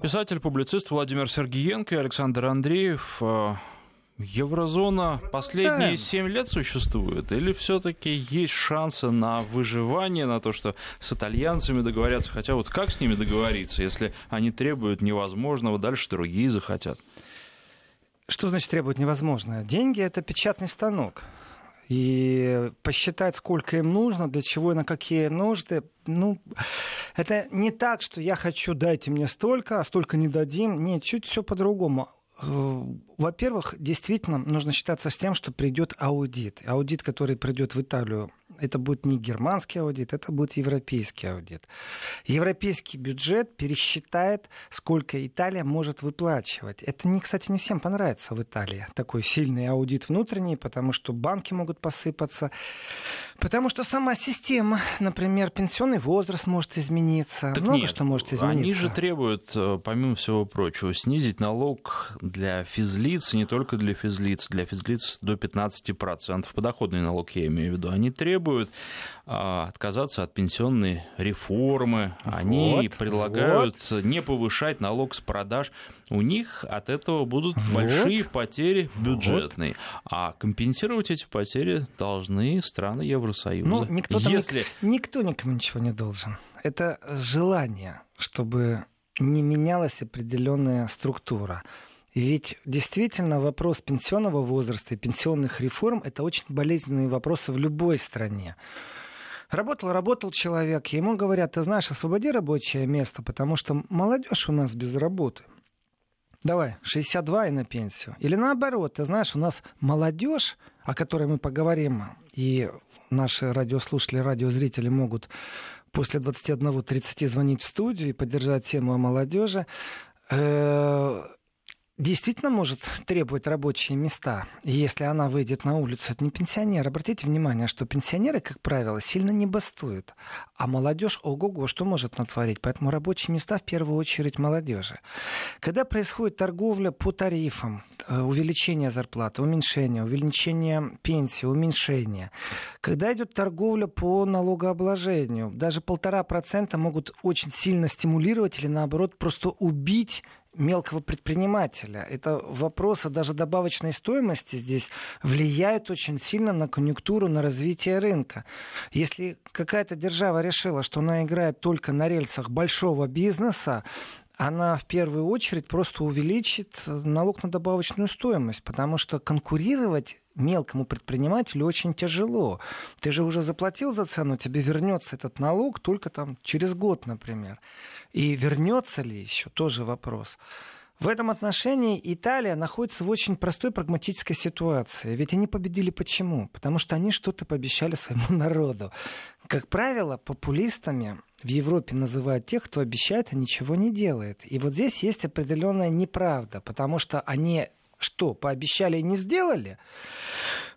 Писатель-публицист Владимир Сергеенко и Александр Андреев. Э, Еврозона последние семь лет существует? Или все-таки есть шансы на выживание, на то, что с итальянцами договорятся? Хотя вот как с ними договориться, если они требуют невозможного, дальше другие захотят? Что значит требует невозможное? Деньги — это печатный станок. И посчитать, сколько им нужно, для чего и на какие нужды, ну, это не так, что я хочу, дайте мне столько, а столько не дадим. Нет, чуть все по-другому. Э, во-первых, действительно нужно считаться с тем, что придет аудит. Аудит, который придет в Италию, это будет не германский аудит, это будет европейский аудит. Европейский бюджет пересчитает, сколько Италия может выплачивать. Это, не, кстати, не всем понравится в Италии. Такой сильный аудит внутренний, потому что банки могут посыпаться. Потому что сама система, например, пенсионный возраст может измениться. Так много нет, что может измениться. Они же требуют, э, помимо всего прочего, снизить налог для физлиц, и не только для физлиц, для физлиц до 15%. Подоходный налог я имею в виду. Они требуют отказаться от пенсионной реформы. Они вот, предлагают вот. не повышать налог с продаж. У них от этого будут вот. большие потери бюджетные. Вот. А компенсировать эти потери должны страны Евросоюза. Ну, никто, Если... никто никому ничего не должен. Это желание, чтобы не менялась определенная структура. Ведь действительно вопрос пенсионного возраста и пенсионных реформ это очень болезненные вопросы в любой стране. Работал, работал человек, ему говорят, ты знаешь, освободи рабочее место, потому что молодежь у нас без работы. Давай, 62 и на пенсию. Или наоборот, ты знаешь, у нас молодежь, о которой мы поговорим, и наши радиослушатели, радиозрители могут после 21.30 звонить в студию и поддержать тему о молодежи. Э, действительно может требовать рабочие места, если она выйдет на улицу, это не пенсионер. Обратите внимание, что пенсионеры, как правило, сильно не бастуют, а молодежь, ого-го, что может натворить. Поэтому рабочие места в первую очередь молодежи. Когда происходит торговля по тарифам, э, увеличение зарплаты, уменьшение, увеличение пенсии, уменьшение, когда идет торговля по налогообложению, даже полтора процента могут очень сильно стимулировать или наоборот просто убить мелкого предпринимателя. Это вопросы даже добавочной стоимости здесь влияют очень сильно на конъюнктуру, на развитие рынка. Если какая-то держава решила, что она играет только на рельсах большого бизнеса, она в первую очередь просто увеличит налог на добавочную стоимость, потому что конкурировать мелкому предпринимателю очень тяжело. Ты же уже заплатил за цену, тебе вернется этот налог только там через год, например. И вернется ли еще, тоже вопрос. В этом отношении Италия находится в очень простой прагматической ситуации. Ведь они победили почему? Потому что они что-то пообещали своему народу. Как правило, популистами в Европе называют тех, кто обещает, а ничего не делает. И вот здесь есть определенная неправда, потому что они что, пообещали и не сделали?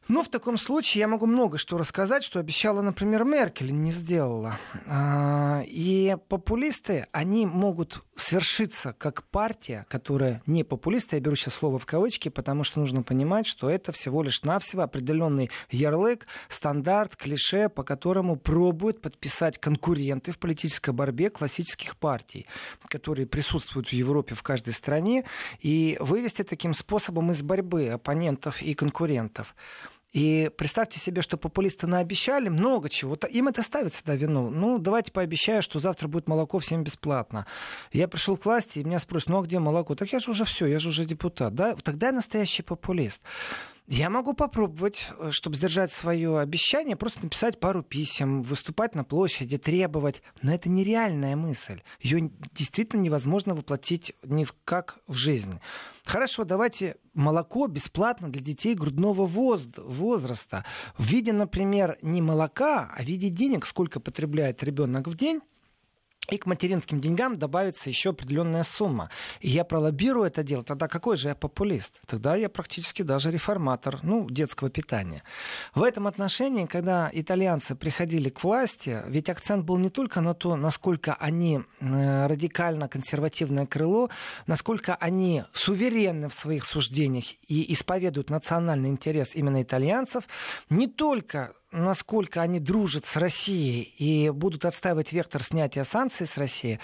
Ну, в таком случае я могу много что рассказать, что обещала, например, Меркель, не сделала. А, и популисты, они могут свершиться как партия, которая не популисты, я беру сейчас слово в кавычки, потому что нужно понимать, что это всего лишь навсего определенный ярлык, стандарт, клише, по которому пробуют подписать конкуренты в политической борьбе классических партий, которые присутствуют в Европе в каждой стране, и вывести таким способом из борьбы оппонентов и конкурентов. И представьте себе, что популисты наобещали много чего. Им это ставит всегда вину. Ну, давайте пообещаю, что завтра будет молоко всем бесплатно. Я пришел к власти, и меня спросят, ну а где молоко? Так я же уже все, я же уже депутат. Да? Тогда я настоящий популист. Я могу попробовать, э, чтобы сдержать свое обещание, просто написать пару писем, выступать на площади, требовать. Но это нереальная мысль. Ее действительно невозможно воплотить ни в как в жизнь. Хорошо, давайте молоко бесплатно для детей грудного возраста. В виде, например, не молока, а в виде денег, сколько потребляет ребенок в день и к материнским деньгам добавится еще определенная сумма. И я пролоббирую это дело, тогда какой же я популист? Тогда я практически даже реформатор, ну, детского питания. В этом отношении, когда итальянцы приходили к власти, ведь акцент был не только на то, насколько они э, радикально консервативное крыло, насколько они суверенны в своих суждениях и исповедуют национальный интерес именно итальянцев, не только насколько они дружат с Россией и будут отстаивать вектор снятия санкций с России,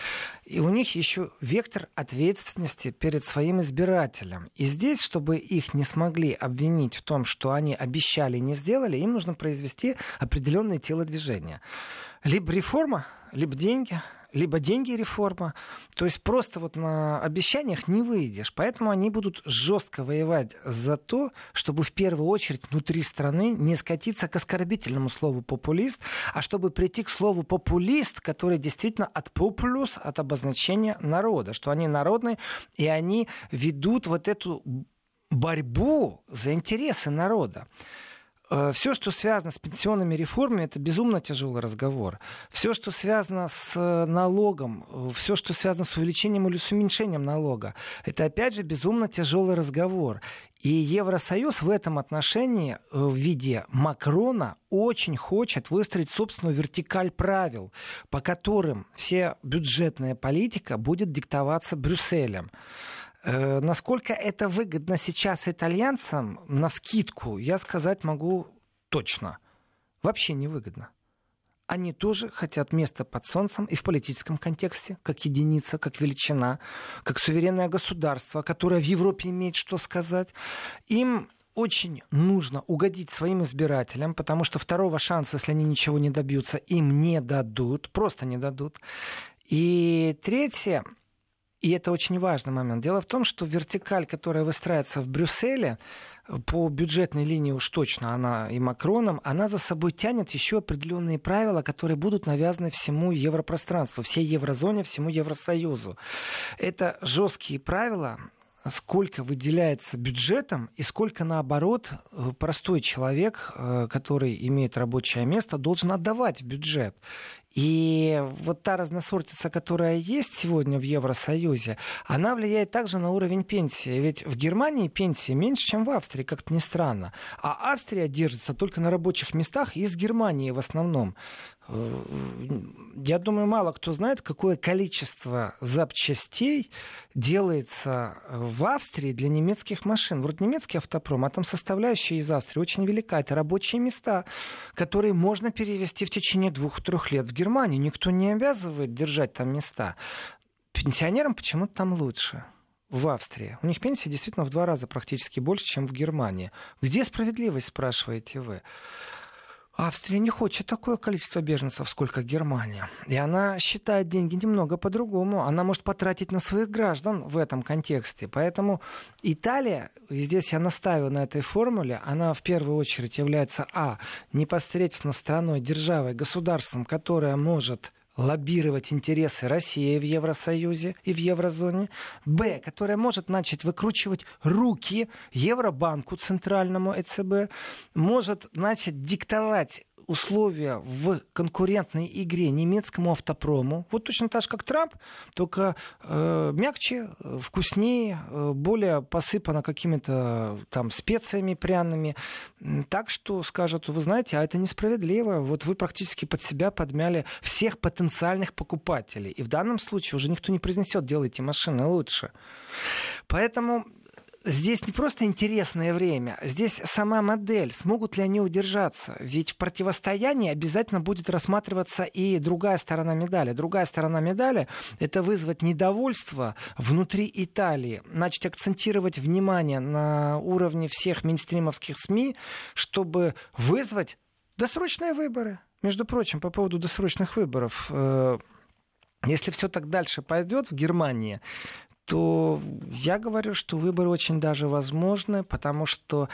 и у них еще вектор ответственности перед своим избирателем. И здесь, чтобы их не смогли обвинить в том, что они обещали и не сделали, им нужно произвести определенные телодвижения. Либо реформа, либо деньги, либо деньги реформа. То есть просто вот на обещаниях не выйдешь. Поэтому они будут жестко воевать за то, чтобы в первую очередь внутри страны не скатиться к оскорбительному слову популист, а чтобы прийти к слову популист, который действительно от популюс, от обозначения народа, что они народные, и они ведут вот эту борьбу за интересы народа. Э, все, что связано с пенсионными реформами, это безумно тяжелый разговор. Все, что связано с э, налогом, э, все, что связано с увеличением или с уменьшением налога, это опять же безумно тяжелый разговор. И Евросоюз в этом отношении в виде Макрона очень хочет выстроить собственную вертикаль правил, по которым вся бюджетная политика будет диктоваться Брюсселем. Э, насколько это выгодно сейчас итальянцам, на скидку, я сказать могу точно. Вообще невыгодно. Они тоже хотят места под солнцем и в политическом контексте, как единица, как величина, как суверенное государство, которое в Европе имеет что сказать. Им очень нужно угодить своим избирателям, потому что второго шанса, если они ничего не добьются, им не дадут, просто не дадут. И третье, и это очень важный момент. Дело в том, что вертикаль, которая выстраивается в Брюсселе, по бюджетной линии уж точно она и Макроном, она за собой тянет еще определенные правила, которые будут навязаны всему европространству, всей еврозоне, всему Евросоюзу. Это жесткие правила, сколько выделяется бюджетом и сколько, наоборот, простой человек, э, который имеет рабочее место, должен отдавать в бюджет. И вот та разносортица, которая есть сегодня в Евросоюзе, она влияет также на уровень пенсии. Ведь в Германии пенсии меньше, чем в Австрии, как-то не странно. А Австрия держится только на рабочих местах из Германии в основном. Э, я думаю, мало кто знает, какое количество запчастей делается в Австрии для немецких машин. Вроде немецкий автопром, а там составляющая из Австрии очень велика. Это рабочие места, которые можно перевести в течение двух-трех лет в Германию. Никто не обязывает держать там места. Пенсионерам почему-то там лучше в Австрии. У них пенсия действительно в два раза практически больше, чем в Германии. Где справедливость, спрашиваете вы? Австрия не хочет такое количество беженцев, сколько Германия. И она считает деньги немного по-другому. Она может потратить на своих граждан в этом контексте. Поэтому Италия, и здесь я настаиваю на этой формуле, она в первую очередь является, а, непосредственно страной, державой, государством, которое может лоббировать интересы России в Евросоюзе и в еврозоне. Б, которая может начать выкручивать руки Евробанку центральному ЭЦБ, может начать диктовать условия в конкурентной игре немецкому автопрому. Вот точно так же, как Трамп, только э, мягче, вкуснее, э, более посыпано какими-то там специями пряными. Так что скажут, вы знаете, а это несправедливо. Вот вы практически под себя подмяли всех потенциальных покупателей. И в данном случае уже никто не произнесет, делайте машины лучше. Поэтому здесь не просто интересное время, здесь сама модель, смогут ли они удержаться. Ведь в противостоянии обязательно будет рассматриваться и другая сторона медали. Другая сторона медали — это вызвать недовольство внутри Италии, начать акцентировать внимание на уровне всех мейнстримовских СМИ, чтобы вызвать досрочные выборы. Между прочим, по поводу досрочных выборов, э, если все так дальше пойдет в Германии, то я говорю, что выборы очень даже возможны, потому что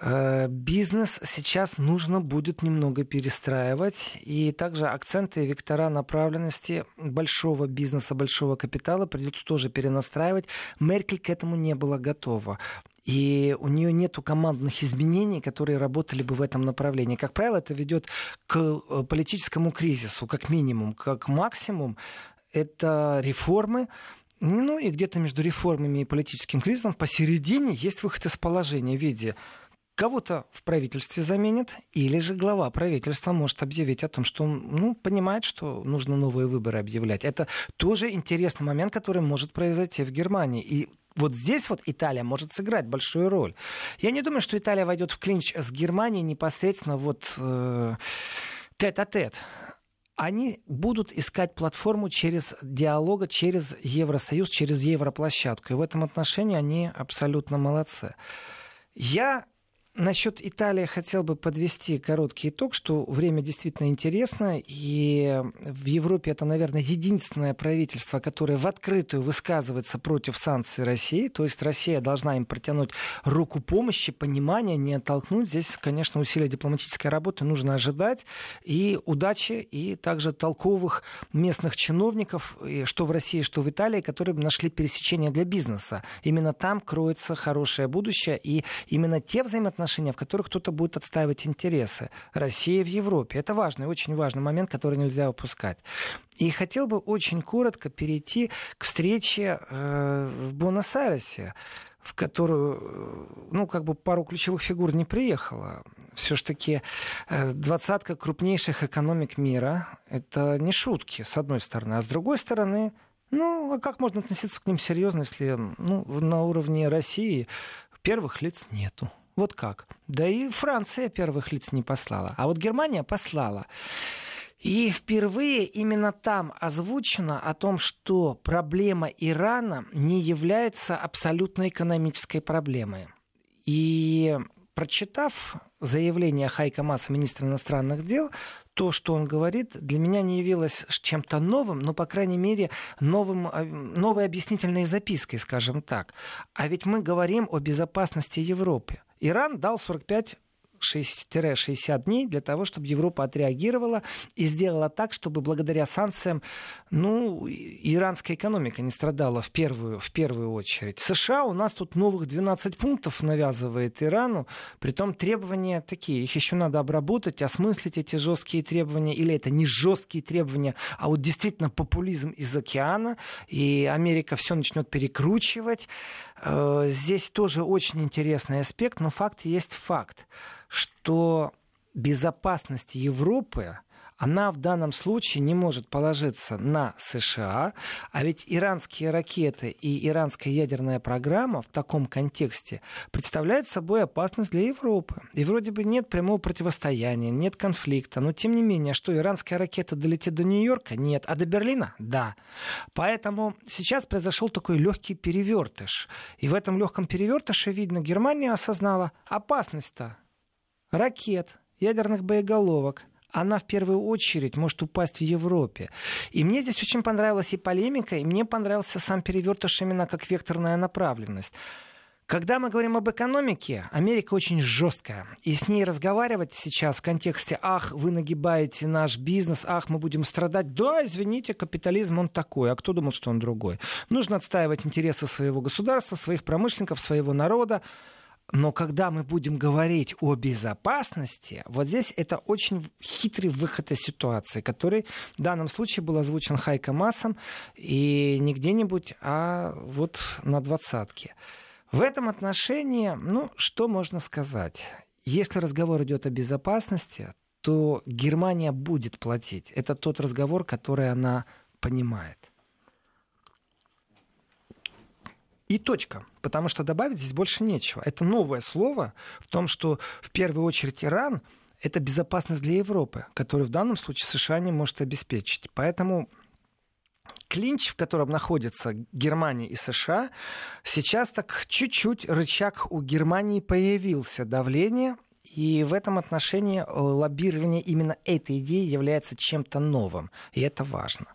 э, бизнес сейчас нужно будет немного перестраивать. И также акценты и вектора направленности большого бизнеса, большого капитала придется тоже перенастраивать. Меркель к этому не была готова. И у нее нет командных изменений, которые работали бы в этом направлении. Как правило, это ведет к э, политическому кризису, как минимум. Как максимум, это реформы, ну и где-то между реформами и политическим кризисом посередине есть выход из положения в виде Кого-то в правительстве заменят, или же глава правительства может объявить о том, что он ну, понимает, что нужно новые выборы объявлять. Это тоже интересный момент, который может произойти в Германии. И вот здесь вот Италия может сыграть большую роль. Я не думаю, что Италия войдет в клинч с Германией непосредственно вот э, тет-а-тет. Они будут искать платформу через диалога, через Евросоюз, через Европлощадку. И в этом отношении они абсолютно молодцы. Я Насчет Италии хотел бы подвести короткий итог, что время действительно интересно, и в Европе это, наверное, единственное правительство, которое в открытую высказывается против санкций России, то есть Россия должна им протянуть руку помощи, понимания, не оттолкнуть. Здесь, конечно, усилия дипломатической работы нужно ожидать, и удачи, и также толковых местных чиновников, что в России, что в Италии, которые нашли пересечение для бизнеса. Именно там кроется хорошее будущее, и именно те взаимоотношения, отношения, в которых кто-то будет отстаивать интересы России в Европе. Это важный, очень важный момент, который нельзя упускать. И хотел бы очень коротко перейти к встрече э, в Буэнос-Айресе в которую, э, ну, как бы пару ключевых фигур не приехала. Все-таки э, двадцатка крупнейших экономик мира — это не шутки, с одной стороны. А с другой стороны, ну, а как можно относиться к ним серьезно, если ну, на уровне России первых лиц нету? Вот как. Да и Франция первых лиц не послала. А вот Германия послала. И впервые именно там озвучено о том, что проблема Ирана не является абсолютно экономической проблемой. И прочитав заявление Хайка Масса, министра иностранных дел, то, что он говорит, для меня не явилось чем-то новым, но, по крайней мере, новым, а, новой объяснительной запиской, скажем так. А ведь мы говорим о безопасности Европы. Иран дал 45 6-60 дней для того, чтобы Европа отреагировала и сделала так, чтобы благодаря санкциям ну, иранская экономика не страдала в первую, в первую очередь. США у нас тут новых 12 пунктов навязывает Ирану, притом требования такие, их еще надо обработать, осмыслить эти жесткие требования, или это не жесткие требования, а вот действительно популизм из океана, и Америка все начнет перекручивать. Э, здесь тоже очень интересный аспект, но факт есть факт что безопасность Европы она в данном случае не может положиться на США, а ведь иранские ракеты и иранская ядерная программа в таком контексте представляют собой опасность для Европы. И вроде бы нет прямого противостояния, нет конфликта, но тем не менее, что иранская ракета долетит до Нью-Йорка? Нет. А до Берлина? Да. Поэтому сейчас произошел такой легкий перевертыш. И в этом легком перевертыше, видно, Германия осознала опасность-то ракет, ядерных боеголовок, она в первую очередь может упасть в Европе. И мне здесь очень понравилась и полемика, и мне понравился сам перевертыш именно как векторная направленность. Когда мы говорим об экономике, Америка очень жесткая. И с ней разговаривать сейчас в контексте «ах, вы нагибаете наш бизнес, ах, мы будем страдать». Да, извините, капитализм он такой, а кто думал, что он другой? Нужно отстаивать интересы своего государства, своих промышленников, своего народа. Но когда мы будем говорить о безопасности, вот здесь это очень хитрый выход из ситуации, который в данном случае был озвучен Хайка Массом и не где-нибудь, а вот на двадцатке. В этом отношении, ну, что можно сказать? Если разговор идет о безопасности, то Германия будет платить. Это тот разговор, который она понимает. И точка. Потому что добавить здесь больше нечего. Это новое слово в том, что в первую очередь Иран — это безопасность для Европы, которую в данном случае США не может обеспечить. Поэтому клинч, в котором находятся Германия и США, сейчас так чуть-чуть рычаг у Германии появился. Давление и в этом отношении лоббирование именно этой идеи является чем-то новым. И это важно.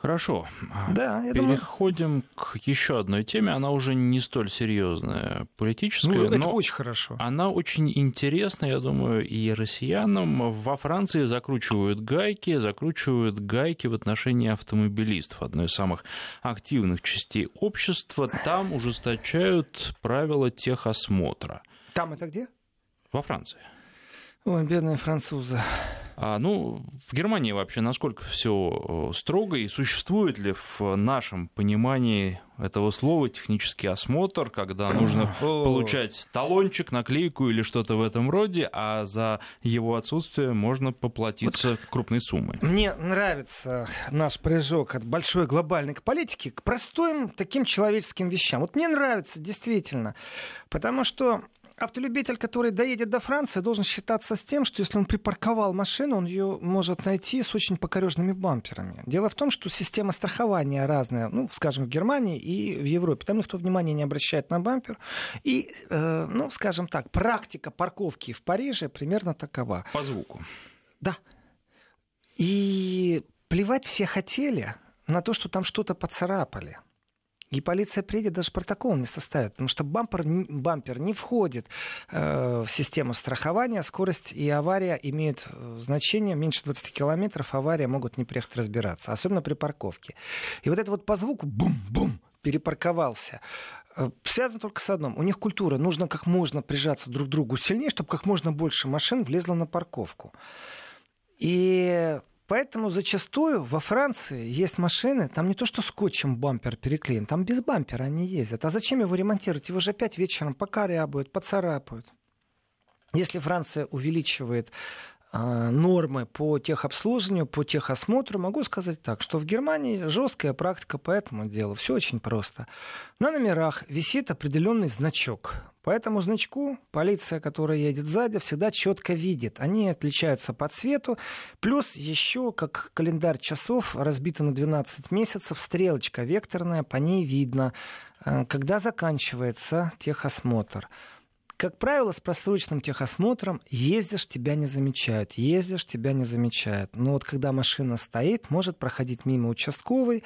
Хорошо. Да, я Переходим думаю... к еще одной теме. Она уже не столь серьезная, политическая. Ну, это но очень хорошо. Она очень интересна, я думаю, и россиянам. Во Франции закручивают гайки, закручивают гайки в отношении автомобилистов. Одной из самых активных частей общества. Там ужесточают правила техосмотра. Там это где? Во Франции. Ой, бедные французы. А, ну, в Германии вообще насколько все строго и существует ли в нашем понимании этого слова технический осмотр, когда нужно получать талончик, наклейку или что-то в этом роде, а за его отсутствие можно поплатиться вот крупной суммой. Мне нравится наш прыжок от большой глобальной политики к простым таким человеческим вещам. Вот мне нравится действительно, потому что автолюбитель, который доедет до Франции, должен считаться с тем, что если он припарковал машину, он ее может найти с очень покорежными бамперами. Дело в том, что система страхования разная, ну, скажем, в Германии и в Европе. Там никто внимания не обращает на бампер. И, э, ну, скажем так, практика парковки в Париже примерно такова. По звуку. Да. И плевать все хотели на то, что там что-то поцарапали. И полиция приедет, даже протокол не составит, потому что бампер, бампер не входит э, в систему страхования. Скорость и авария имеют э, значение. Меньше 20 километров авария могут не приехать разбираться, особенно при парковке. И вот это вот по звуку бум-бум перепарковался. Э, связано только с одним. У них культура. Нужно как можно прижаться друг к другу сильнее, чтобы как можно больше машин влезло на парковку. И Поэтому зачастую во Франции есть машины, там не то что скотчем бампер переклеен, там без бампера они ездят. А зачем его ремонтировать? Его же опять вечером покорябают, поцарапают. Если Франция увеличивает нормы по техобслуживанию, по техосмотру, могу сказать так, что в Германии жесткая практика по этому делу. Все очень просто. На номерах висит определенный значок. По этому значку полиция, которая едет сзади, всегда четко видит. Они отличаются по цвету. Плюс еще, как календарь часов, разбита на 12 месяцев, стрелочка векторная, по ней видно, э, когда заканчивается техосмотр. Как правило, с просроченным техосмотром ездишь, тебя не замечают, ездишь, тебя не замечают. Но вот когда машина стоит, может проходить мимо участковый,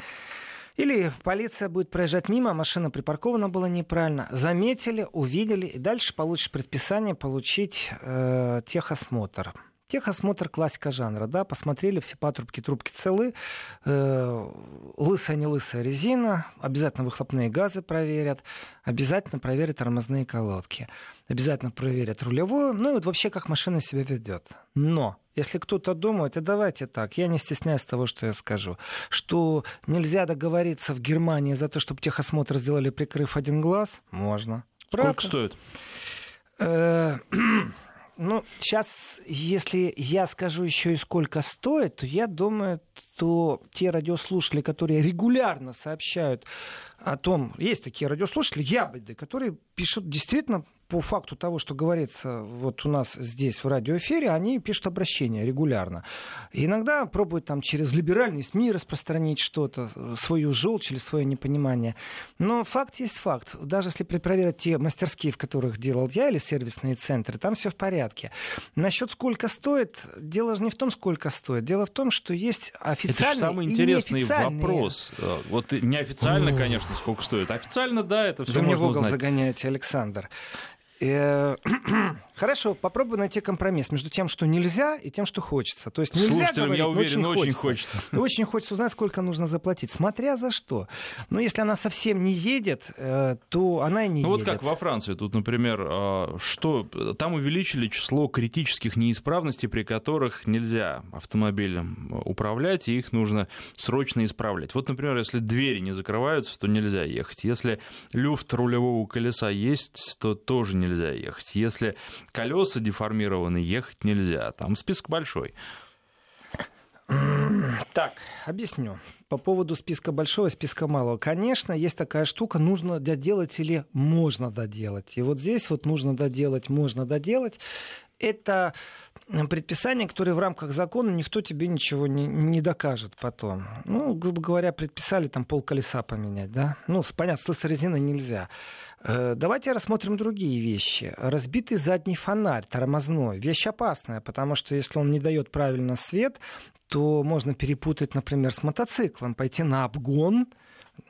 или полиция будет проезжать мимо, а машина припаркована была неправильно. Заметили, увидели, и дальше получишь предписание получить э, техосмотр. Техосмотр классика жанра, да, посмотрели, все патрубки, трубки целы, э, лысая, не лысая резина, обязательно выхлопные газы проверят, обязательно проверят тормозные колодки, обязательно проверят рулевую, ну и вот вообще как машина себя ведет. Но если кто-то думает, и давайте так, я не стесняюсь того, что я скажу, что нельзя договориться в Германии за то, чтобы техосмотр сделали, прикрыв один глаз, можно. Сколько Правда? стоит? Ну, сейчас, если я скажу еще и сколько стоит, то я думаю, то те радиослушатели, которые регулярно сообщают о том, есть такие радиослушатели, ябеды, которые пишут действительно по факту того, что говорится вот у нас здесь в радиоэфире, они пишут обращения регулярно. И иногда пробуют там через либеральные СМИ распространить что-то, свою желчь или свое непонимание. Но факт есть факт. Даже если проверить те мастерские, в которых делал я, или сервисные центры, там все в порядке. Насчет сколько стоит, дело же не в том, сколько стоит. Дело в том, что есть официальные Это самый интересный вопрос. Э, вот неофициально, конечно, сколько стоит. Официально, да, это все Вы можно мне в угол узнать. загоняете, Александр. Э, хорошо, попробуй найти компромисс между тем, что нельзя, и тем, что хочется. То есть нельзя Слушателям, говорить, я уверен, очень, очень хочется. хочется. Очень хочется узнать, сколько нужно заплатить, смотря за что. Но если она совсем не едет, э, то она и не ну, едет. Вот как во Франции, тут, например, а, что там увеличили число критических неисправностей, при которых нельзя автомобилем управлять, и их нужно срочно исправлять. Вот, например, если двери не закрываются, то нельзя ехать. Если люфт рулевого колеса есть, то тоже нельзя нельзя ехать. Если колеса деформированы, ехать нельзя. Там список большой. Так, объясню. По поводу списка большого списка малого. Конечно, есть такая штука, нужно доделать или можно доделать. И вот здесь вот нужно доделать, можно доделать. Это предписание, которое в рамках закона никто тебе ничего не, не докажет потом. Ну, грубо говоря, предписали там пол колеса поменять, да? Ну, понятно, с резиной нельзя. Э, давайте рассмотрим другие вещи. Разбитый задний фонарь тормозной. Вещь опасная, потому что если он не дает правильно свет, то можно перепутать, например, с мотоциклом, пойти на обгон,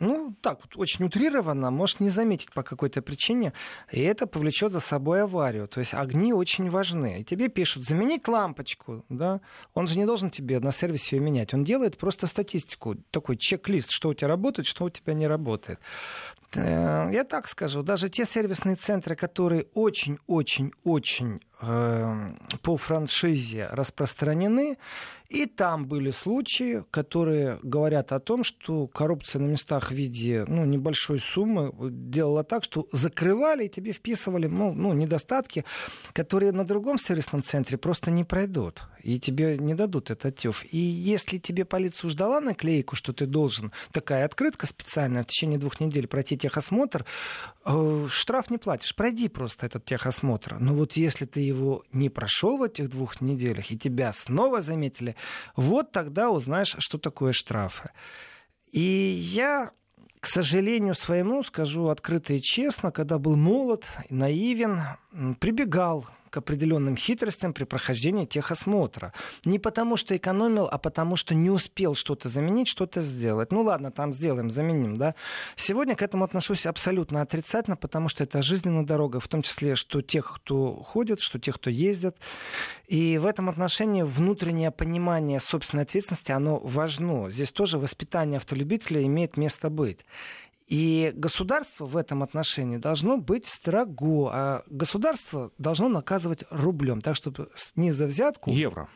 ну, так вот, очень утрированно, может не заметить по какой-то причине, и это повлечет за собой аварию. То есть огни очень важны. И тебе пишут, заменить лампочку, да, он же не должен тебе на сервисе ее менять, он делает просто статистику, такой чек-лист, что у тебя работает, что у тебя не работает. Э, я так скажу, даже те сервисные центры, которые очень-очень-очень э, по франшизе распространены, и там были случаи, которые говорят о том, что коррупция на местах в виде ну, небольшой суммы делала так, что закрывали и тебе вписывали ну, ну, недостатки, которые на другом сервисном центре просто не пройдут. И тебе не дадут этот тюф. И если тебе полиция ждала наклейку, что ты должен, такая открытка специальная, в течение двух недель пройти техосмотр, э, штраф не платишь. Пройди просто этот техосмотр. Но вот если ты его не прошел в этих двух неделях, и тебя снова заметили, вот тогда узнаешь, что такое штрафы. И я к сожалению своему, скажу открыто и честно, когда был молод, наивен, прибегал к определенным хитростям при прохождении техосмотра. Не потому что экономил, а потому что не успел что-то заменить, что-то сделать. Ну ладно, там сделаем, заменим, да. Сегодня к этому отношусь абсолютно отрицательно, потому что это жизненная дорога, в том числе, что тех, кто ходит, что тех, кто ездит. И в этом отношении внутреннее понимание собственной ответственности, оно важно. Здесь тоже воспитание автолюбителя имеет место быть. И государство в этом отношении должно быть строго, а государство должно наказывать рублем, так чтобы не за взятку... Евро.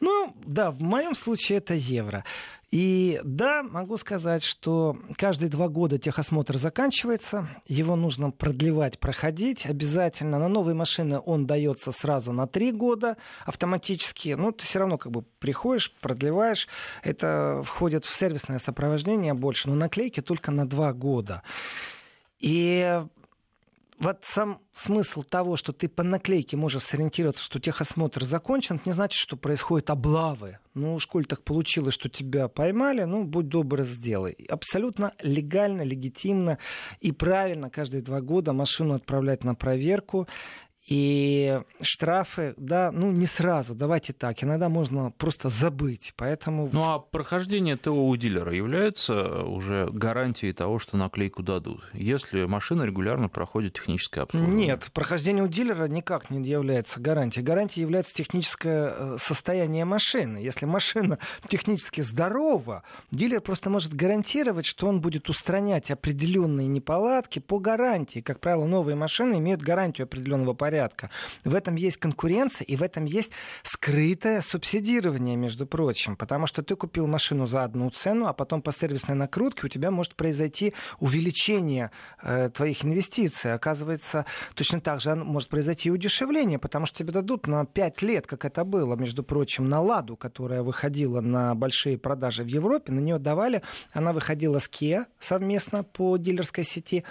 Ну, да, в моем случае это евро. И да, могу сказать, что каждые два года техосмотр заканчивается, его нужно продлевать, проходить обязательно. На новые машины он дается сразу на три года автоматически. Ну, ты все равно как бы приходишь, продлеваешь. Это входит в сервисное сопровождение больше, но наклейки только на два года. И вот сам смысл того, что ты по наклейке можешь сориентироваться, что техосмотр закончен, это не значит, что происходят облавы. Ну, уж коль так получилось, что тебя поймали, ну, будь добр, сделай. Абсолютно легально, легитимно и правильно каждые два года машину отправлять на проверку. И штрафы, да, ну не сразу, давайте так, иногда можно просто забыть, поэтому... Ну а прохождение ТО у дилера является уже гарантией того, что наклейку дадут, если машина регулярно проходит техническое обслуживание? Нет, прохождение у дилера никак не является гарантией. Гарантией является техническое э, состояние машины. Если машина технически здорова, дилер просто может гарантировать, что он будет устранять определенные неполадки по гарантии. Как правило, новые машины имеют гарантию определенного порядка порядка. В этом есть конкуренция, и в этом есть скрытое субсидирование, между прочим. Потому что ты купил машину за одну цену, а потом по сервисной накрутке у тебя может произойти увеличение э, твоих инвестиций. Оказывается, точно так же может произойти и удешевление, потому что тебе дадут на 5 лет, как это было, между прочим, на «Ладу», которая выходила на большие продажи в Европе, на нее давали, она выходила с Kia совместно по дилерской сети,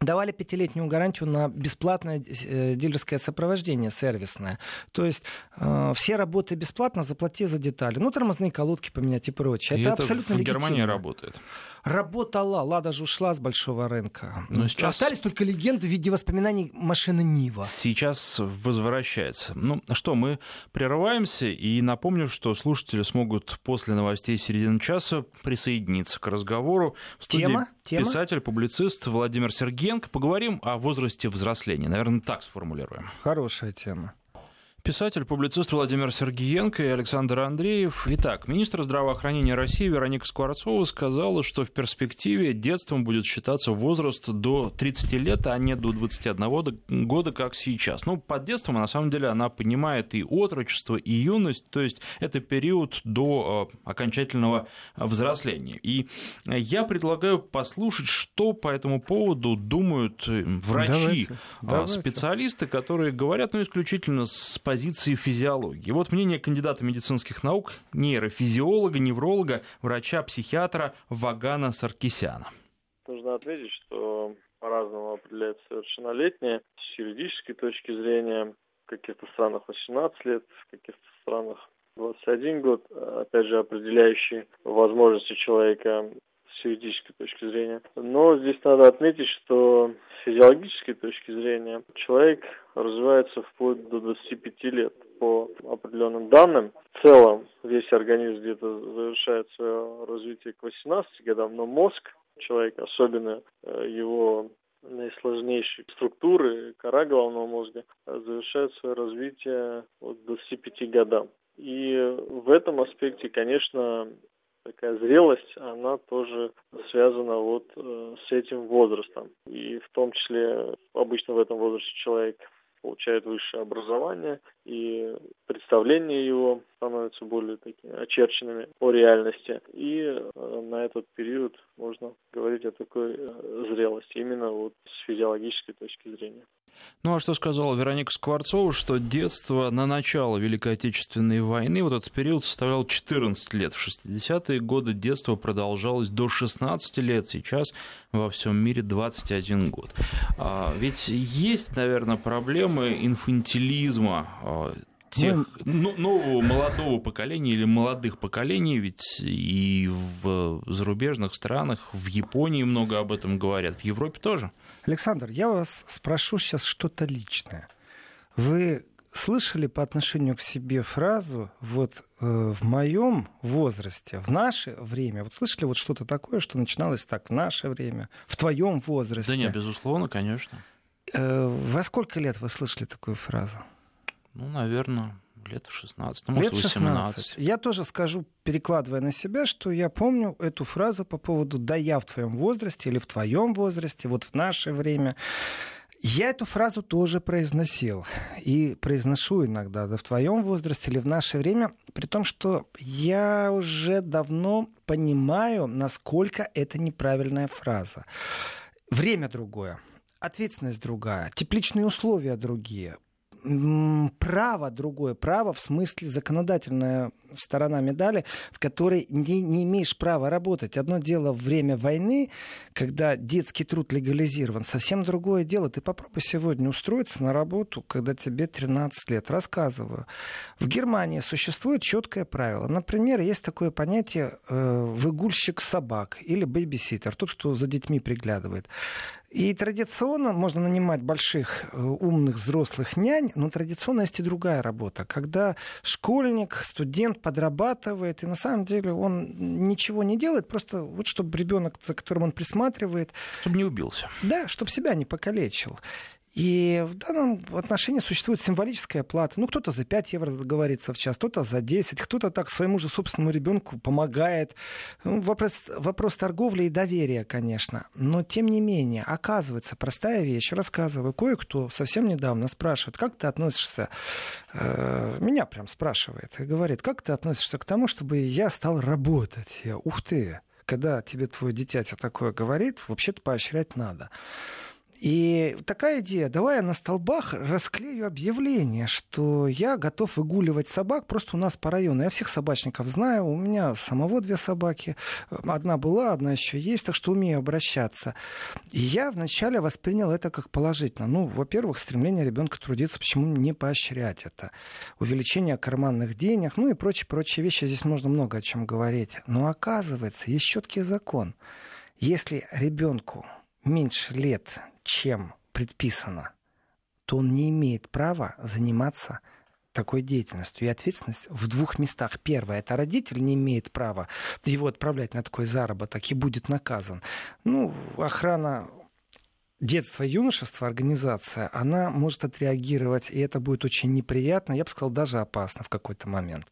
давали пятилетнюю гарантию на бесплатное э, дилерское сопровождение сервисное. То есть э, все работы бесплатно, заплати за детали. Ну, тормозные колодки поменять и прочее. И это, это абсолютно в легитимно. Германии работает. Работала. Лада же ушла с большого рынка. Но сейчас... Остались только легенды в виде воспоминаний машины Нива. Сейчас возвращается. Ну что, мы прерываемся и напомню, что слушатели смогут после новостей середины часа присоединиться к разговору. В студии Тема? Тема? писатель, публицист Владимир Сергенко. Поговорим о возрасте взросления. Наверное, так сформулируем. Хорошая тема. Писатель, публицист Владимир Сергиенко и Александр Андреев. Итак, министр здравоохранения России Вероника Скворцова сказала, что в перспективе детством будет считаться возраст до 30 лет, а не до 21 года, как сейчас. Ну, под детством, на самом деле, она понимает и отрочество, и юность, то есть это период до э, окончательного взросления. И я предлагаю послушать, что по этому поводу думают э, врачи, давайте, э, давайте. специалисты, которые говорят, ну, исключительно с позиции физиологии. Вот мнение кандидата медицинских наук, нейрофизиолога, невролога, врача-психиатра Вагана Саркисяна. Нужно отметить, что по-разному определяется совершеннолетнее. С юридической точки зрения в каких-то странах 18 лет, в каких-то странах 21 год, опять же, определяющий возможности человека с юридической точки зрения. Но здесь надо отметить, что с физиологической точки зрения человек развивается вплоть до 25 лет по определенным данным. В целом весь организм где-то завершает свое развитие к 18 годам, но мозг человека, особенно э, его наисложнейшие структуры, кора головного мозга, завершает свое развитие к 25 годам. И в этом аспекте, конечно, такая зрелость, она тоже связана вот э, с этим возрастом. И в том числе обычно в этом возрасте человек получает высшее образование, и представления его становятся более такими очерченными о реальности. И э, на этот период можно говорить о такой э, зрелости, именно вот с физиологической точки зрения. Ну а что сказала Вероника Скворцова, что детство на начало Великой Отечественной войны, вот этот период составлял 14 лет. В 60-е годы детство продолжалось до 16 лет, сейчас во всем мире 21 год. А, ведь есть, наверное, проблемы инфантилизма а, тех ну, нового молодого поколения или молодых поколений, ведь и в зарубежных странах, в Японии много об этом говорят, в Европе тоже. Александр, я вас спрошу сейчас что-то личное. Вы слышали по отношению к себе фразу вот э, в моем возрасте, в наше время, вот слышали вот что-то такое, что начиналось так в наше время, в твоем возрасте? Да нет, безусловно, конечно. Э, во сколько лет вы слышали такую фразу? Ну, наверное, лет в 16, ну, может, лет 18. 16. Я тоже скажу, перекладывая на себя, что я помню эту фразу по поводу «да я в твоем возрасте» или «в твоем возрасте», вот в наше время. Я эту фразу тоже произносил. И произношу иногда, да в твоем возрасте или в наше время, при том, что я уже давно понимаю, насколько это неправильная фраза. Время другое, ответственность другая, тепличные условия другие, право другое, право в смысле законодательная сторона медали, в которой не, не имеешь права работать. Одно дело время войны, когда детский труд легализирован, совсем другое дело. Ты попробуй сегодня устроиться на работу, когда тебе 13 лет. Рассказываю. В Германии существует четкое правило. Например, есть такое понятие э, выгульщик собак или бейбиситер, тот, кто за детьми приглядывает. И традиционно можно нанимать больших э, умных взрослых нянь, но традиционно есть и другая работа, когда школьник, студент подрабатывает, и на самом деле он ничего не делает, просто вот чтобы ребенок, за которым он присматривает... Чтобы не убился. Да, чтобы себя не покалечил. И в данном отношении существует символическая плата. Ну, кто-то за 5 евро договорится в час, кто-то за 10, кто-то так своему же собственному ребенку помогает. Ну, вопрос, вопрос торговли и доверия, конечно. Но, тем не менее, оказывается, простая вещь. Рассказываю, кое-кто совсем недавно спрашивает, как ты относишься, э, меня прям спрашивает, и говорит, как ты относишься к тому, чтобы я стал работать? Я, ух ты, когда тебе твой дитятя такое говорит, вообще-то поощрять надо. И такая идея, давай я на столбах расклею объявление, что я готов выгуливать собак просто у нас по району. Я всех собачников знаю, у меня самого две собаки. Одна была, одна еще есть, так что умею обращаться. И я вначале воспринял это как положительно. Ну, во-первых, стремление ребенка трудиться, почему не поощрять это? Увеличение карманных денег, ну и прочие-прочие вещи. Здесь можно много о чем говорить. Но оказывается, есть четкий закон. Если ребенку меньше лет чем предписано, то он не имеет права заниматься такой деятельностью. И ответственность в двух местах. Первое, это родитель не имеет права его отправлять на такой заработок и будет наказан. Ну, охрана детства и юношества, организация, она может отреагировать, и это будет очень неприятно, я бы сказал, даже опасно в какой-то момент.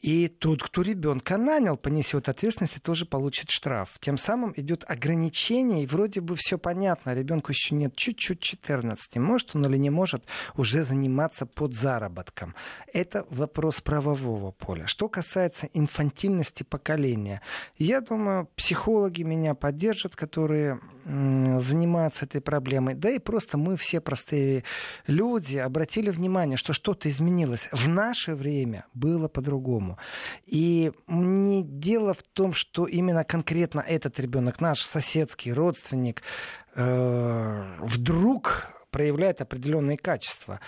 И тот, кто ребенка нанял, понесет ответственность и тоже получит штраф. Тем самым идет ограничение, и вроде бы все понятно. Ребенку еще нет чуть-чуть 14. Может он или не может уже заниматься под заработком. Это вопрос правового поля. Что касается инфантильности поколения, я думаю, психологи меня поддержат, которые занимаются этой проблемой. Да и просто мы все простые люди обратили внимание, что что-то изменилось. В наше время было по-другому по-другому. И не дело в том, что именно конкретно этот ребенок, наш соседский родственник, э, вдруг проявляет определенные качества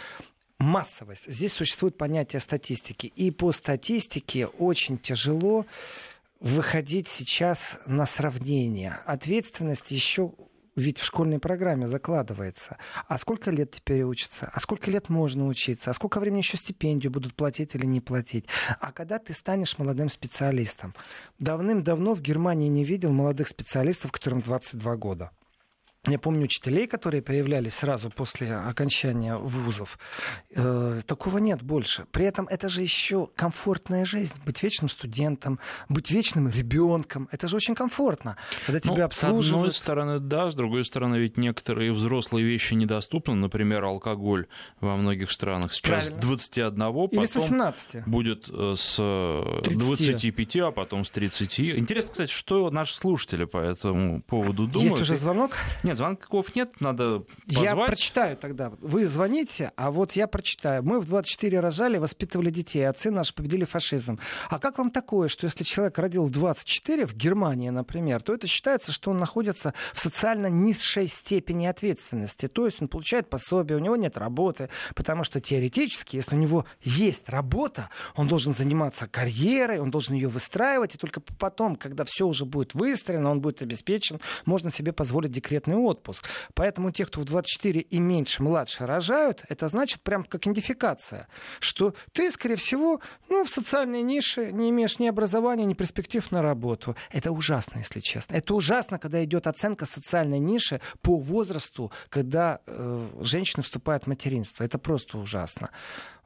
массовость. Здесь существует понятие статистики. И по статистике очень тяжело выходить сейчас на сравнение. Ответственность еще ведь в школьной программе закладывается. А сколько лет теперь учатся? А сколько лет можно учиться? А сколько времени еще стипендию будут платить или не платить? А когда ты станешь молодым специалистом? Давным-давно в Германии не видел молодых специалистов, которым 22 года. Я помню учителей, которые появлялись сразу после окончания вузов. Э, такого нет больше. При этом это же еще комфортная жизнь. Быть вечным студентом, быть вечным ребенком. Это же очень комфортно, когда ну, тебя обслуживают. С одной стороны, да, с другой стороны, ведь некоторые взрослые вещи недоступны. Например, алкоголь во многих странах сейчас Правильно. с 21, потом Или с 18. будет э, с 25, э, а потом с 30. Интересно, кстати, что наши слушатели по этому поводу думают. Есть уже звонок? Нет, нет, звонков нет, надо позвать. Я прочитаю тогда. Вы звоните, а вот я прочитаю. Мы в 24 рожали, воспитывали детей, отцы наши победили фашизм. А как вам такое, что если человек родил в 24 в Германии, например, то это считается, что он находится в социально низшей степени ответственности. То есть он получает пособие, у него нет работы, потому что теоретически, если у него есть работа, он должен заниматься карьерой, он должен ее выстраивать, и только потом, когда все уже будет выстроено, он будет обеспечен, можно себе позволить декретный отпуск. Поэтому те, кто в 24 и меньше, младше рожают, это значит прям как идентификация, что ты, скорее всего, ну, в социальной нише не имеешь ни образования, ни перспектив на работу. Это ужасно, если честно. Это ужасно, когда идет оценка социальной ниши по возрасту, когда э, женщина вступает в материнство. Это просто ужасно.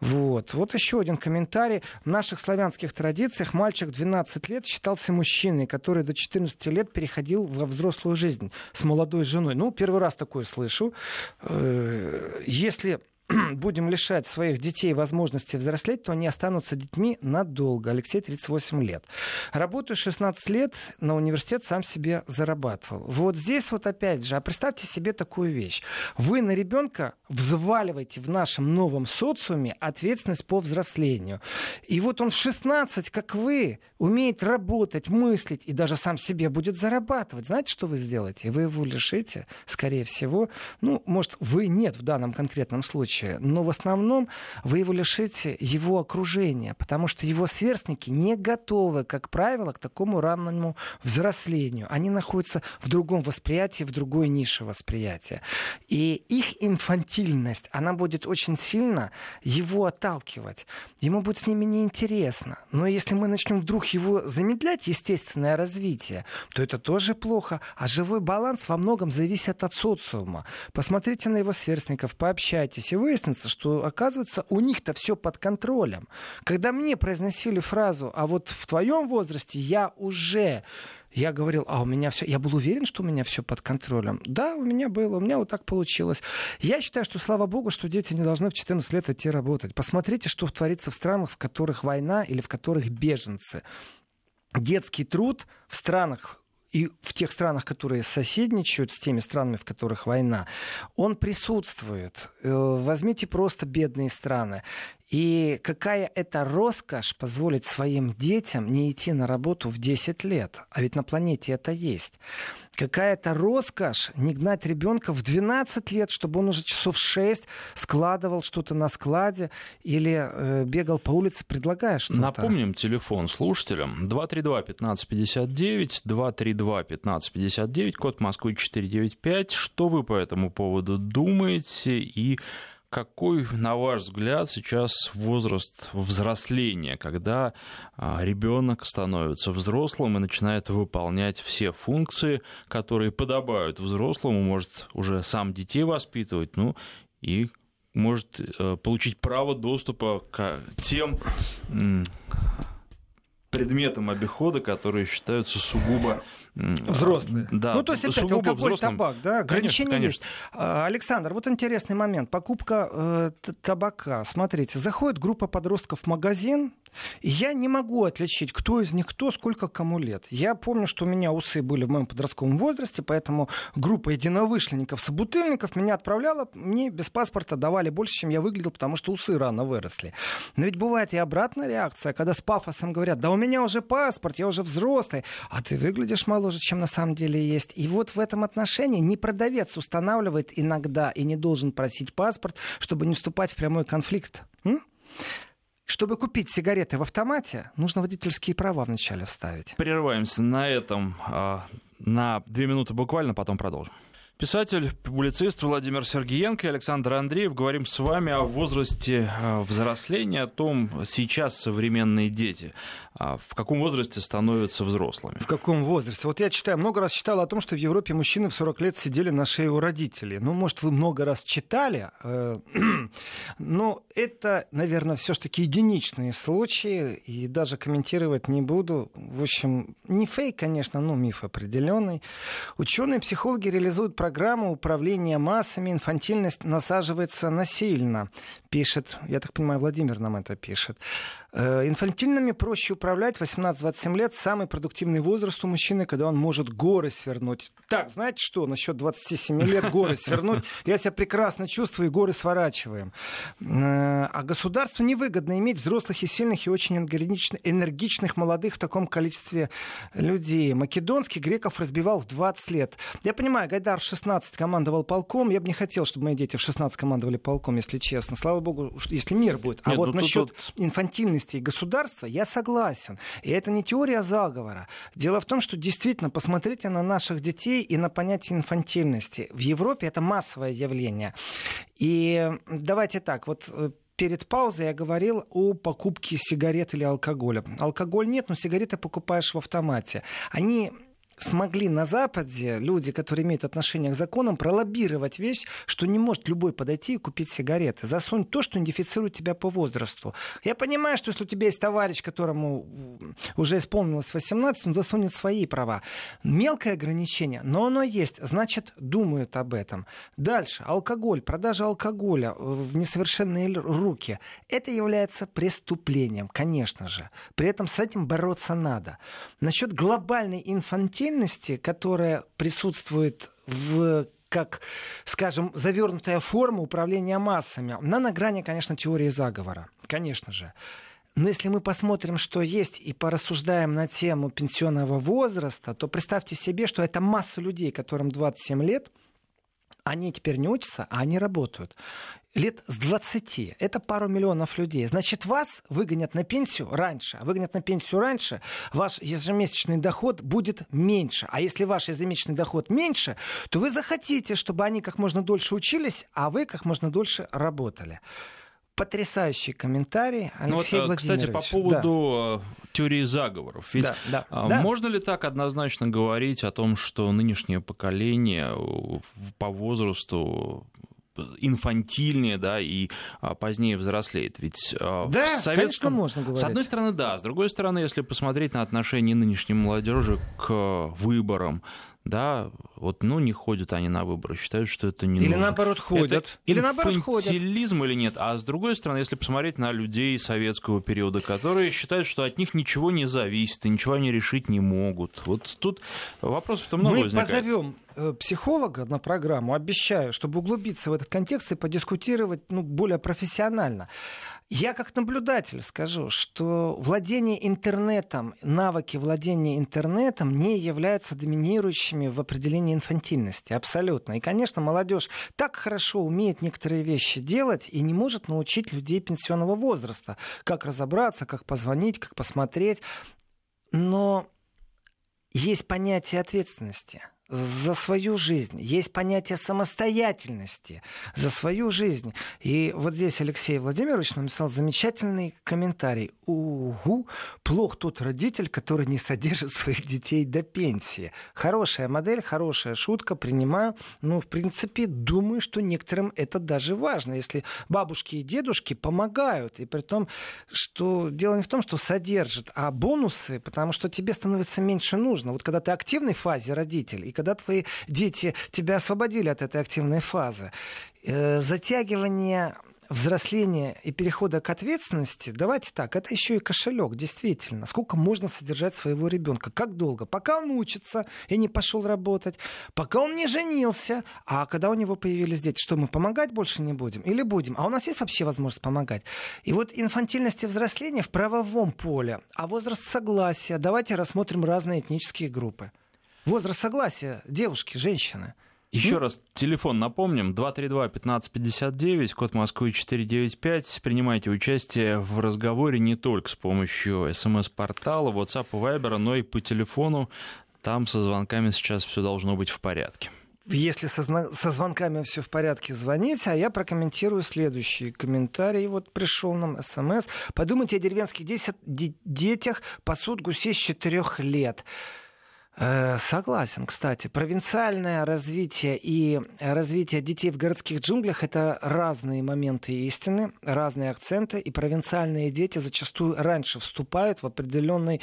Вот. вот еще один комментарий. В наших славянских традициях мальчик 12 лет считался мужчиной, который до 14 лет переходил во взрослую жизнь с молодой женой. Ну, первый раз такое слышу. Э, если будем лишать своих детей возможности взрослеть, то они останутся детьми надолго. Алексей, 38 лет. Работаю 16 лет, на университет сам себе зарабатывал. Вот здесь вот опять же, а представьте себе такую вещь. Вы на ребенка взваливаете в нашем новом социуме ответственность по взрослению. И вот он в 16, как вы, умеет работать, мыслить и даже сам себе будет зарабатывать. Знаете, что вы сделаете? Вы его лишите, скорее всего, ну, может, вы нет в данном конкретном случае, случае, но в основном вы его лишите его окружения, потому что его сверстники не готовы, как правило, к такому ранному взрослению. Они находятся в другом восприятии, в другой нише восприятия. И их инфантильность, она будет очень сильно его отталкивать. Ему будет с ними неинтересно. Но если мы начнем вдруг его замедлять, естественное развитие, то это тоже плохо. А живой баланс во многом зависит от социума. Посмотрите на его сверстников, пообщайтесь, и вы выяснится, что, оказывается, у них-то все под контролем. Когда мне произносили фразу, а вот в твоем возрасте я уже я говорил, а у меня все, я был уверен, что у меня все под контролем. Да, у меня было, у меня вот так получилось. Я считаю, что слава богу, что дети не должны в 14 лет идти работать. Посмотрите, что творится в странах, в которых война или в которых беженцы. Детский труд в странах, и в тех странах, которые соседничают с теми странами, в которых война, он присутствует. Э, возьмите просто бедные страны. И какая это роскошь позволить своим детям не идти на работу в 10 лет. А ведь на планете это есть. Какая-то роскошь не гнать ребенка в 12 лет, чтобы он уже часов 6 складывал что-то на складе или э, бегал по улице, предлагая что-то. Напомним телефон слушателям. 232-1559, 232-1559, код Москвы 495. Что вы по этому поводу думаете и какой, на ваш взгляд, сейчас возраст взросления, когда а, ребенок становится взрослым и начинает выполнять все функции, которые подобают взрослому, может уже сам детей воспитывать, ну и может э, получить право доступа к тем предметам обихода, которые считаются сугубо Взрослые. Да, ну, то есть это алкоголь, взрослым. табак, да, ограничения конечно, конечно. есть. А, Александр, вот интересный момент. Покупка э, табака. Смотрите, заходит группа подростков в магазин, я не могу отличить, кто из них кто, сколько кому лет. Я помню, что у меня усы были в моем подростковом возрасте, поэтому группа единовышленников, собутыльников меня отправляла, мне без паспорта давали больше, чем я выглядел, потому что усы рано выросли. Но ведь бывает и обратная реакция, когда с пафосом говорят, да у меня уже паспорт, я уже взрослый, а ты выглядишь моложе, чем на самом деле есть. И вот в этом отношении не продавец устанавливает иногда и не должен просить паспорт, чтобы не вступать в прямой конфликт. М? Чтобы купить сигареты в автомате, нужно водительские права вначале вставить. Прерываемся на этом а, на две минуты буквально, потом продолжим. Писатель, публицист Владимир Сергеенко и Александр Андреев. Говорим с вами о возрасте а, взросления, о том, сейчас современные дети а, в каком возрасте становятся взрослыми. В каком возрасте? Вот я читаю, много раз читал о том, что в Европе мужчины в 40 лет сидели на шее у родителей. Ну, может, вы много раз читали, э, но это, наверное, все-таки единичные случаи, и даже комментировать не буду. В общем, не фейк, конечно, но миф определенный. Ученые-психологи реализуют программу управления массами, инфантильность насаживается насильно, пишет, я так понимаю, Владимир нам это пишет. Э, инфантильными проще управлять 18-27 лет, самый продуктивный возраст у мужчины, когда он может горы свернуть. Так, знаете что, насчет 27 лет горы свернуть? Я себя прекрасно чувствую, и горы сворачиваем. Э, а государству невыгодно иметь взрослых и сильных, и очень энергичных молодых в таком количестве людей. Македонский греков разбивал в 20 лет. Я понимаю, Гайдар 16 командовал полком. Я бы не хотел, чтобы мои дети в 16 командовали полком, если честно. Слава богу, если мир будет. А Нет, вот ну, насчет тут... инфантильности государства я согласен. И это не теория заговора. Дело в том, что действительно, посмотрите на наших детей и на понятие инфантильности. В Европе это массовое явление. И давайте так, вот э, перед паузой я говорил о покупке сигарет или алкоголя. Алкоголь нет, но сигареты покупаешь в автомате. Они смогли на Западе люди, которые имеют отношение к законам, пролоббировать вещь, что не может любой подойти и купить сигареты. Засунь то, что идентифицирует тебя по возрасту. Я понимаю, что если у тебя есть товарищ, которому уже исполнилось 18, он засунет свои права. Мелкое ограничение, но оно есть. Значит, думают об этом. Дальше. Алкоголь, продажа алкоголя в несовершенные руки. Это является преступлением, конечно же. При этом с этим бороться надо. Насчет глобальной инфантильности деятельности, которая присутствует в как, скажем, завернутая форма управления массами, она на грани, конечно, теории заговора. Конечно же. Но если мы посмотрим, что есть, и порассуждаем на тему пенсионного возраста, то представьте себе, что это масса людей, которым 27 лет, они теперь не учатся, а они работают лет с 20. Это пару миллионов людей. Значит, вас выгонят на пенсию раньше. А выгонят на пенсию раньше, ваш ежемесячный доход будет меньше. А если ваш ежемесячный доход меньше, то вы захотите, чтобы они как можно дольше учились, а вы как можно дольше работали. Потрясающий комментарий, Алексей ну, вот, Кстати, по поводу да. Э, теории заговоров. Ведь да, да, а, да. можно ли так однозначно говорить о том, что нынешнее поколение э, по возрасту инфантильнее, да, и а, позднее взрослеет. Ведь а, да, в советском... конечно, можно говорить. С одной стороны, да. С другой стороны, если посмотреть на отношение нынешней молодежи к выборам, да, вот, ну, не ходят они на выборы, считают, что это не Или нужно. наоборот ходят. Это или наоборот ходят. или нет? А с другой стороны, если посмотреть на людей советского периода, которые считают, что от них ничего не зависит, и ничего они решить не могут. Вот тут вопросов-то много Мы возникает. позовем э, психолога на программу, обещаю, чтобы углубиться в этот контекст и подискутировать ну, более профессионально. Я как наблюдатель скажу, что владение интернетом, навыки владения интернетом не являются доминирующими в определении инфантильности. Абсолютно. И, конечно, молодежь так хорошо умеет некоторые вещи делать и не может научить людей пенсионного возраста. Как разобраться, как позвонить, как посмотреть. Но есть понятие ответственности – за свою жизнь. Есть понятие самостоятельности за свою жизнь. И вот здесь Алексей Владимирович написал замечательный комментарий. Угу, плох тот родитель, который не содержит своих детей до пенсии. Хорошая модель, хорошая шутка, принимаю. Ну, в принципе, думаю, что некоторым это даже важно. Если бабушки и дедушки помогают, и при том, что дело не в том, что содержат, а бонусы, потому что тебе становится меньше нужно. Вот когда ты активной фазе родитель, и когда твои дети тебя освободили от этой активной фазы. Э, затягивание взросления и перехода к ответственности, давайте так, это еще и кошелек, действительно. Сколько можно содержать своего ребенка? Как долго? Пока он учится и не пошел работать, пока он не женился, а когда у него появились дети, что мы помогать больше не будем? Или будем? А у нас есть вообще возможность помогать? И вот инфантильность и взросление в правовом поле, а возраст согласия, давайте рассмотрим разные этнические группы. Возраст согласия девушки, женщины. Еще ну? раз телефон напомним. 232-1559, код Москвы 495. Принимайте участие в разговоре не только с помощью смс-портала, WhatsApp и Viber, но и по телефону. Там со звонками сейчас все должно быть в порядке. если со, со звонками все в порядке, звоните, а я прокомментирую следующий комментарий. Вот пришел нам смс. Подумайте о деревенских детях, пасут гусей с четырех лет. Э, согласен, кстати. Провинциальное развитие и развитие детей в городских джунглях — это разные моменты истины, разные акценты, и провинциальные дети зачастую раньше вступают в определенный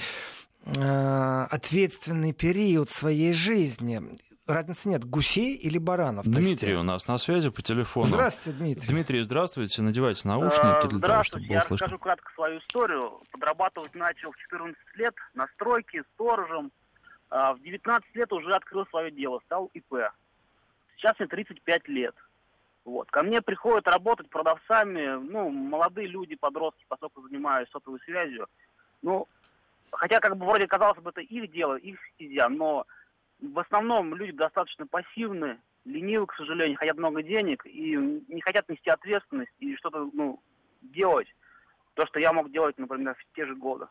э, ответственный период своей жизни разницы нет, гусей или баранов. Дмитрий у нас на связи по телефону. Здравствуйте, Дмитрий. Дмитрий, здравствуйте. Надевайте наушники для того, чтобы было я слышно. расскажу кратко свою историю. Подрабатывать начал в 14 лет на стройке, сторожем. А, в 19 лет уже открыл свое дело, стал ИП. Сейчас мне 35 лет. Вот. Ко мне приходят работать продавцами, ну, молодые люди, подростки, поскольку занимаюсь сотовой связью. Ну, хотя, как бы, вроде казалось бы, это их дело, их стезя, но в основном люди достаточно пассивны, ленивы, к сожалению, хотят много денег и не хотят нести ответственность и что-то ну, делать. То, что я мог делать, например, в те же годы.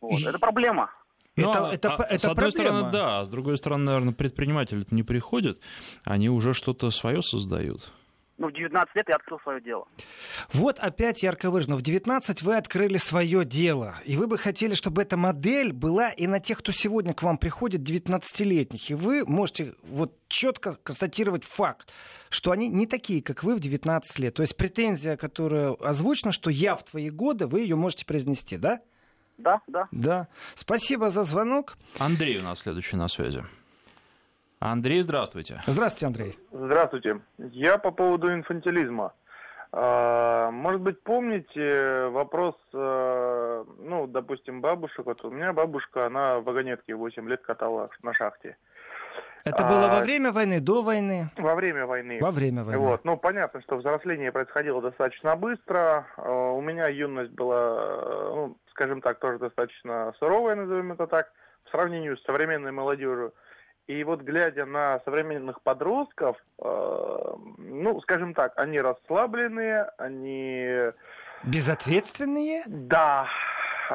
Вот. И... Это проблема. Ну, это, это, а, это с одной проблема. стороны, да, а с другой стороны, наверное, предприниматели не приходят, они уже что-то свое создают ну, в 19 лет я открыл свое дело. Вот опять ярко выражено. В 19 вы открыли свое дело. И вы бы хотели, чтобы эта модель была и на тех, кто сегодня к вам приходит, 19-летних. И вы можете вот четко констатировать факт, что они не такие, как вы в 19 лет. То есть претензия, которая озвучена, что я в твои годы, вы ее можете произнести, да? Да, да. Да. Спасибо за звонок. Андрей у нас следующий на связи. Андрей, здравствуйте. Здравствуйте, Андрей. Здравствуйте. Я по поводу инфантилизма. А, может быть, помните вопрос, э, ну, допустим, бабушек. Вот у меня бабушка, она вагонетки 8 лет катала на шахте. Это было во а, время войны, до войны? Во время войны. Во время войны. Вот. Ну, понятно, что взросление происходило достаточно быстро. А, у меня юность была, ну, скажем так, тоже достаточно суровая, назовем это так, в сравнении с современной молодежью. И вот глядя на современных подростков, э, ну, скажем так, они расслабленные, они... Безответственные? Да.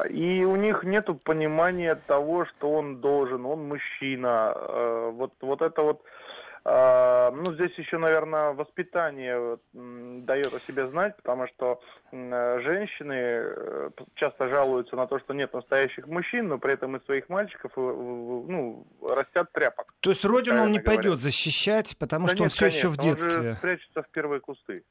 И у них нет понимания того, что он должен, он мужчина. Э, вот, вот это вот ну, здесь еще, наверное, воспитание дает о себе знать, потому что женщины э, часто жалуются на то, что нет настоящих мужчин, но при этом из своих мальчиков э, ну, растят тряпок. То есть родину он не говоря. пойдет защищать, потому да что нет, он все конечно, еще в детстве. Он же спрячется в первые кусты.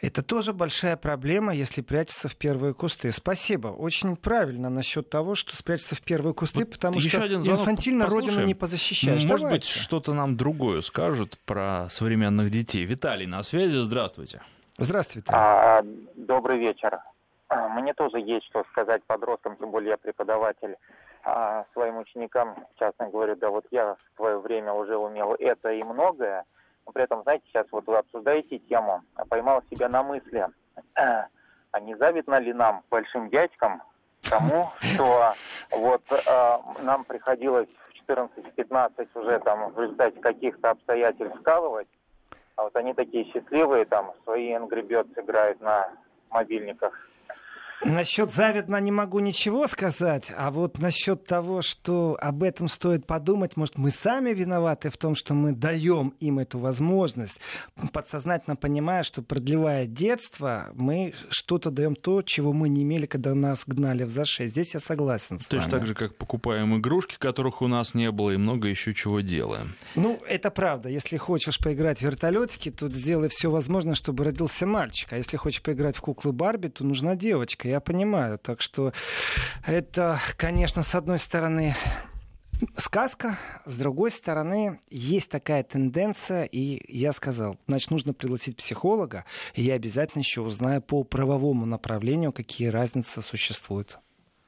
Это тоже большая проблема, если прячется в первые кусты. Спасибо. Очень правильно насчет того, что спрячется в первые кусты, вот потому что один инфантильно послушаем. родину не позащищаешь. Может Давайте. быть, что-то нам другое скажут про современных детей. Виталий на связи. Здравствуйте. Здравствуйте. А, добрый вечер. А, мне тоже есть что сказать подросткам, тем более я преподаватель а, своим ученикам. Часто говорю, да вот я в свое время уже умел это и многое, но при этом, знаете, сейчас вот вы обсуждаете тему, поймал себя на мысли, а не завидно ли нам, большим дядькам, тому, что вот э, нам приходилось в 14-15 уже там в результате каких-то обстоятельств вкалывать, а вот они такие счастливые, там свои Angry Birds играют на мобильниках. Насчет завидно не могу ничего сказать, а вот насчет того, что об этом стоит подумать, может, мы сами виноваты в том, что мы даем им эту возможность, подсознательно понимая, что продлевая детство, мы что-то даем то, чего мы не имели, когда нас гнали в зашей. Здесь я согласен с Точно вами. так же, как покупаем игрушки, которых у нас не было, и много еще чего делаем. Ну, это правда. Если хочешь поиграть в вертолетики, то сделай все возможное, чтобы родился мальчик. А если хочешь поиграть в куклы Барби, то нужна девочка я понимаю. Так что это, конечно, с одной стороны сказка, с другой стороны, есть такая тенденция, и я сказал, значит, нужно пригласить психолога, и я обязательно еще узнаю по правовому направлению, какие разницы существуют.